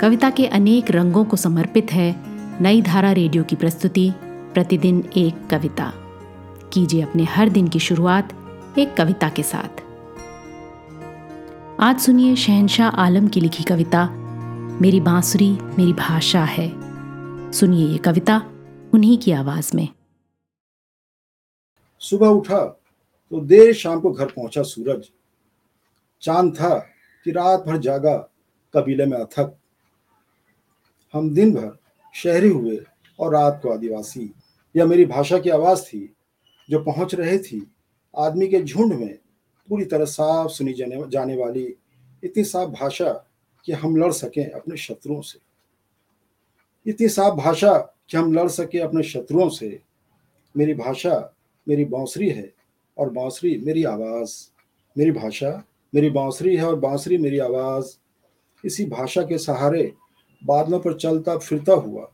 कविता के अनेक रंगों को समर्पित है नई धारा रेडियो की प्रस्तुति, प्रतिदिन एक कविता। कीजिए अपने हर दिन की शुरुआत एक कविता के साथ। आज सुनिए शहनशाह आलम की लिखी कविता, मेरी बांसुरी, मेरी भाषा है। सुनिए ये कविता उन्हीं की आवाज़ में। सुबह उठा तो देर शाम को घर पहुँचा सूरज। चाँद था कि रात भर जागा, कबीले में अथक। हम दिन भर शहरी हुए और रात को आदिवासी। यह मेरी भाषा की आवाज़ थी, जो पहुँच रही थी। आदमी के झुंड में पूरी तरह साफ़ सुनी जाने जाने वाली इतनी साफ़ भाषा कि हम लड़ सकें अपने शत्रुओं से। इतनी साफ़ भाषा कि हम लड़ सके अपने शत्रुओं से। मेरी भाषा मेरी बांसुरी है और बांसुरी मेरी आवाज़। मेरी भाषा मेरी बांसुरी है और बांसुरी मेरी आवाज़। इसी भाषा के सहारे बादलों पर चलता फिरता हुआ,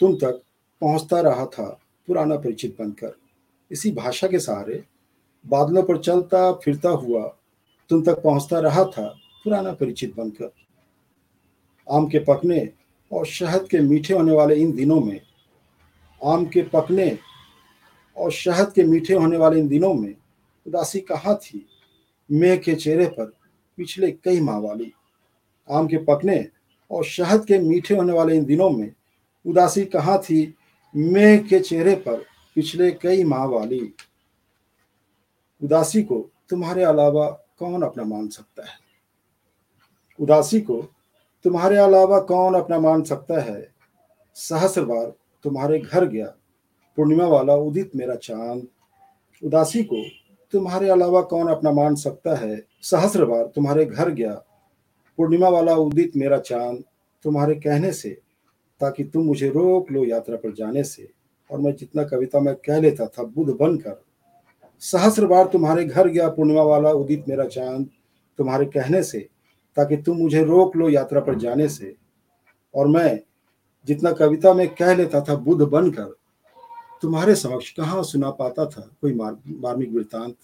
तुम तक पहुँचता रहा था पुराना परिचित बनकर। इसी भाषा के सहारे, बादलों पर चलता फिरता हुआ, तुम तक पहुँचता रहा था पुराना परिचित बनकर। आम के पकने और शहद के मीठे होने वाले इन दिनों में, आम के पकने और शहद के मीठे होने वाले इन दिनों में उदासी कहाँ थी? मेह के चेहरे पर पिछले कई माह वाली आम के पकने और शहद के मीठे होने वाले इन दिनों में उदासी कहाँ थी? मेह के चेहरे पर पिछले कई माह वाली। उदासी को तुम्हारे अलावा कौन अपना मान सकता है? उदासी को तुम्हारे अलावा कौन अपना मान सकता है? सहस्र बार तुम्हारे घर गया, पूर्णिमा वाला उदित मेरा चाँद। उदासी को तुम्हारे अलावा कौन अपना मान सकता है? सहस्र बार तुम्हारे घर गया पूर्णिमा वाला उदित मेरा चाँद तुम्हारे कहने से, ताकि तुम मुझे रोक लो यात्रा पर जाने से, और मैं जितना कविता में कह लेता था बुद्ध बनकर। सहस्र बार तुम्हारे घर गया पूर्णिमा वाला उदित मेरा चाँद तुम्हारे कहने से, ताकि तुम मुझे रोक लो यात्रा पर जाने से, और मैं जितना कविता में कह लेता था बुध बनकर, तुम्हारे समक्ष कहाँ सुना पाता था कोई मार्मिक वृतांत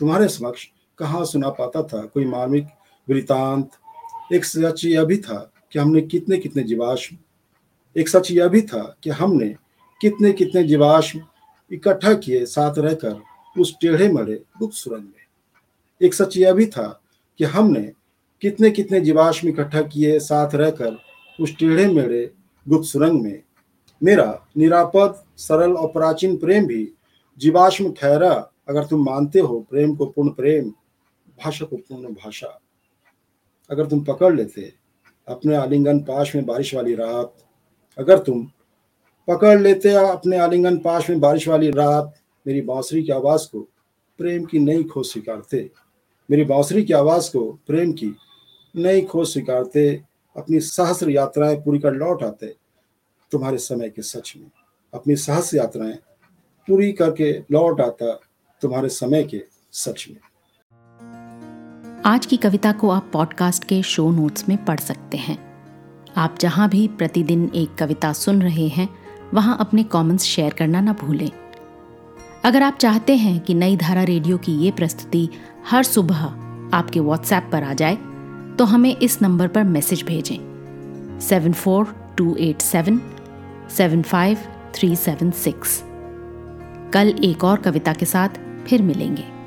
तुम्हारे समक्ष कहाँ सुना पाता था कोई मार्मिक वृतांत एक सच यह भी था कि हमने कितने कितने जीवाश्म, एक सच यह भी था कि हमने कितने कितने जीवाश्म इकट्ठा किए, साथ रहकर उस टेढ़े मड़े गुप्त सुरंग में। एक सच यह भी था कि हमने कितने कितने जीवाश्म इकट्ठा किए, साथ रहकर उस टेढ़े मेढ़े गुप्त सुरंग में। मेरा निरापद, सरल और प्राचीन प्रेम भी जीवाश्म ठहरा, अगर तुम मानते हो प्रेम को पूर्ण प्रेम, भाषा को पूर्ण भाषा। अगर तुम पकड़ लेते, अपने आलिंगन पाश में बारिश वाली रात, अगर तुम पकड़ लेते अपने आलिंगन पाश में बारिश वाली रात, मेरी बांसुरी की आवाज़ को प्रेम की नई खोज स्वीकारते, मेरी बांसुरी की आवाज़ को प्रेम की नई खोज स्वीकारते, अपनी सहस्र यात्राएँ पूरी कर लौट आते तुम्हारे समय के सच में। अपनी सहस्र यात्राएँ पूरी करके लौट आता तुम्हारे समय के सच में। आज की कविता को आप पॉडकास्ट के शो नोट्स में पढ़ सकते हैं। आप जहाँ भी प्रतिदिन एक कविता सुन रहे हैं, वहाँ अपने कमेंट्स शेयर करना ना भूलें। अगर आप चाहते हैं कि नई धारा रेडियो की ये प्रस्तुति हर सुबह आपके व्हाट्सएप पर आ जाए तो हमें इस नंबर पर मैसेज भेजें। Seven four two eight seven seven five three seven six कल एक और कविता के साथ फिर मिलेंगे।